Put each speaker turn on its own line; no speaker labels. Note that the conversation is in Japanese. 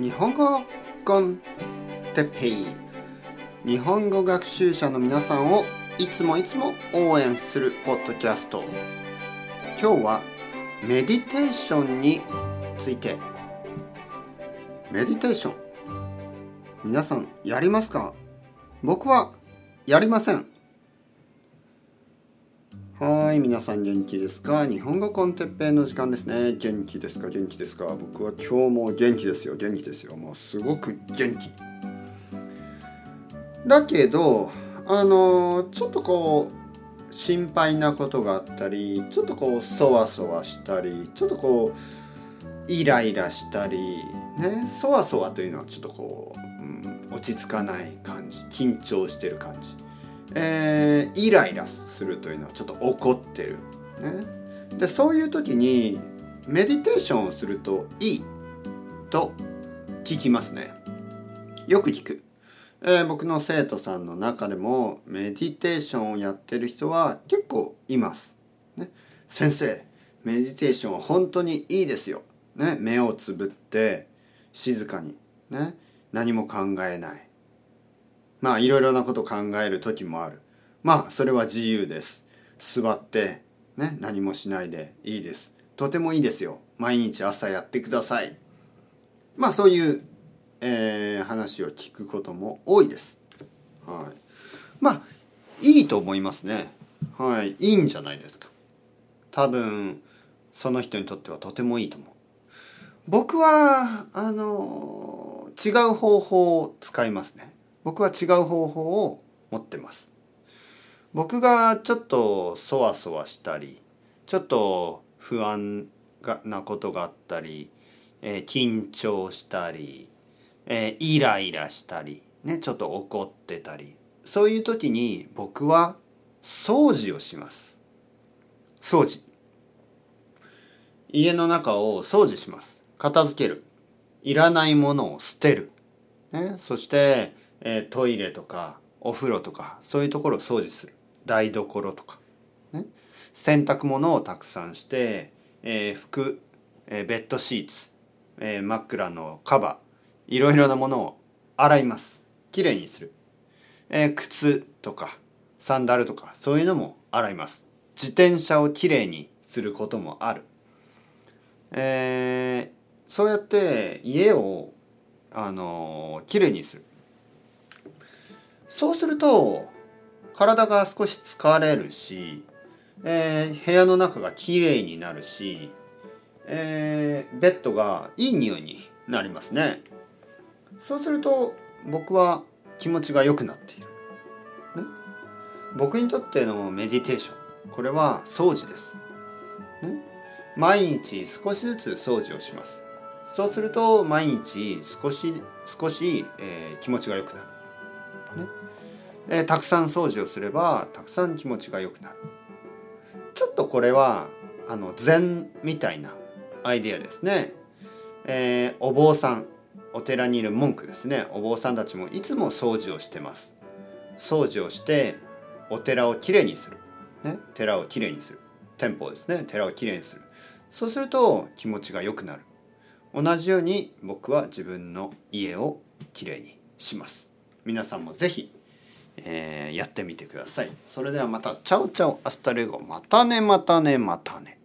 日本語コンテッペイ。日本語学習者の皆さんをいつもいつも応援するポッドキャスト。今日はメディテーションについて。メディテーション。皆さんやりますか？僕はやりません。はい皆さん元気ですか？日本語コンテッペイの時間ですね。元気ですか？元気ですか？僕は今日も元気ですよ。元気ですよ。もうすごく元気。だけどあのちょっとこう心配なことがあったりちょっとこうそわそわしたりちょっとこうイライラしたりねそわそわというのはちょっとこう、うん、落ち着かない感じ緊張してる感じ。えー、イライラすするというのはちょっと怒ってる。ね、でそういう時にメディテーションをするといいと聞きますね。よく聞く。えー、僕の生徒さんの中でもメディテーションをやってる人は結構います。ね、先生メディテーションは本当にいいですよ。ね、目をつぶって静かに、ね、何も考えない。まあいろいろなこと考える時もある。まあそれは自由です。座ってね何もしないでいいです。とてもいいですよ。毎日朝やってください。まあそういう、えー、話を聞くことも多いです。はい。まあいいと思いますね。はい。いいんじゃないですか。多分その人にとってはとてもいいと思う。僕はあの違う方法を使いますね。僕は違う方法を持ってます僕がちょっとそわそわしたりちょっと不安がなことがあったり、えー、緊張したり、えー、イライラしたり、ね、ちょっと怒ってたりそういう時に僕は掃除をします。掃除。家の中を掃除します。片付ける。いらないものを捨てる、ね、そしてえー、トイレとかお風呂とかそういうところを掃除する。台所とか、ね、洗濯物をたくさんして、えー、服、えー、ベッドシーツ、えー、枕のカバーいろいろなものを洗います。きれいにする、えー、靴とかサンダルとかそういうのも洗います。自転車をきれいにすることもある、えー、そうやって家をあのきれいにする。そうすると体が少し疲れるし、えー、部屋の中がきれいになるし、えー、ベッドがいい匂いになりますね。そうすると僕は気持ちが良くなっている、ね、僕にとってのメディテーションこれは掃除です、ね、毎日少しずつ掃除をします。そうすると毎日少し少し、えー、気持ちが良くなる。ね。えー、たくさん掃除をすればたくさん気持ちが良くなる。ちょっとこれはあの禅みたいなアイデアですね、えー、お坊さんお寺にいる文句ですね。お坊さんたちもいつも掃除をしてます。掃除をしてお寺をきれいにする、ね、寺をきれいにする。店舗ですね。寺をきれいにする。そうすると気持ちが良くなる。同じように僕は自分の家をきれいにします。皆さんも是非、えー、やってみてください。それではまた。 chao chao hasta luego。またねまたねまたね。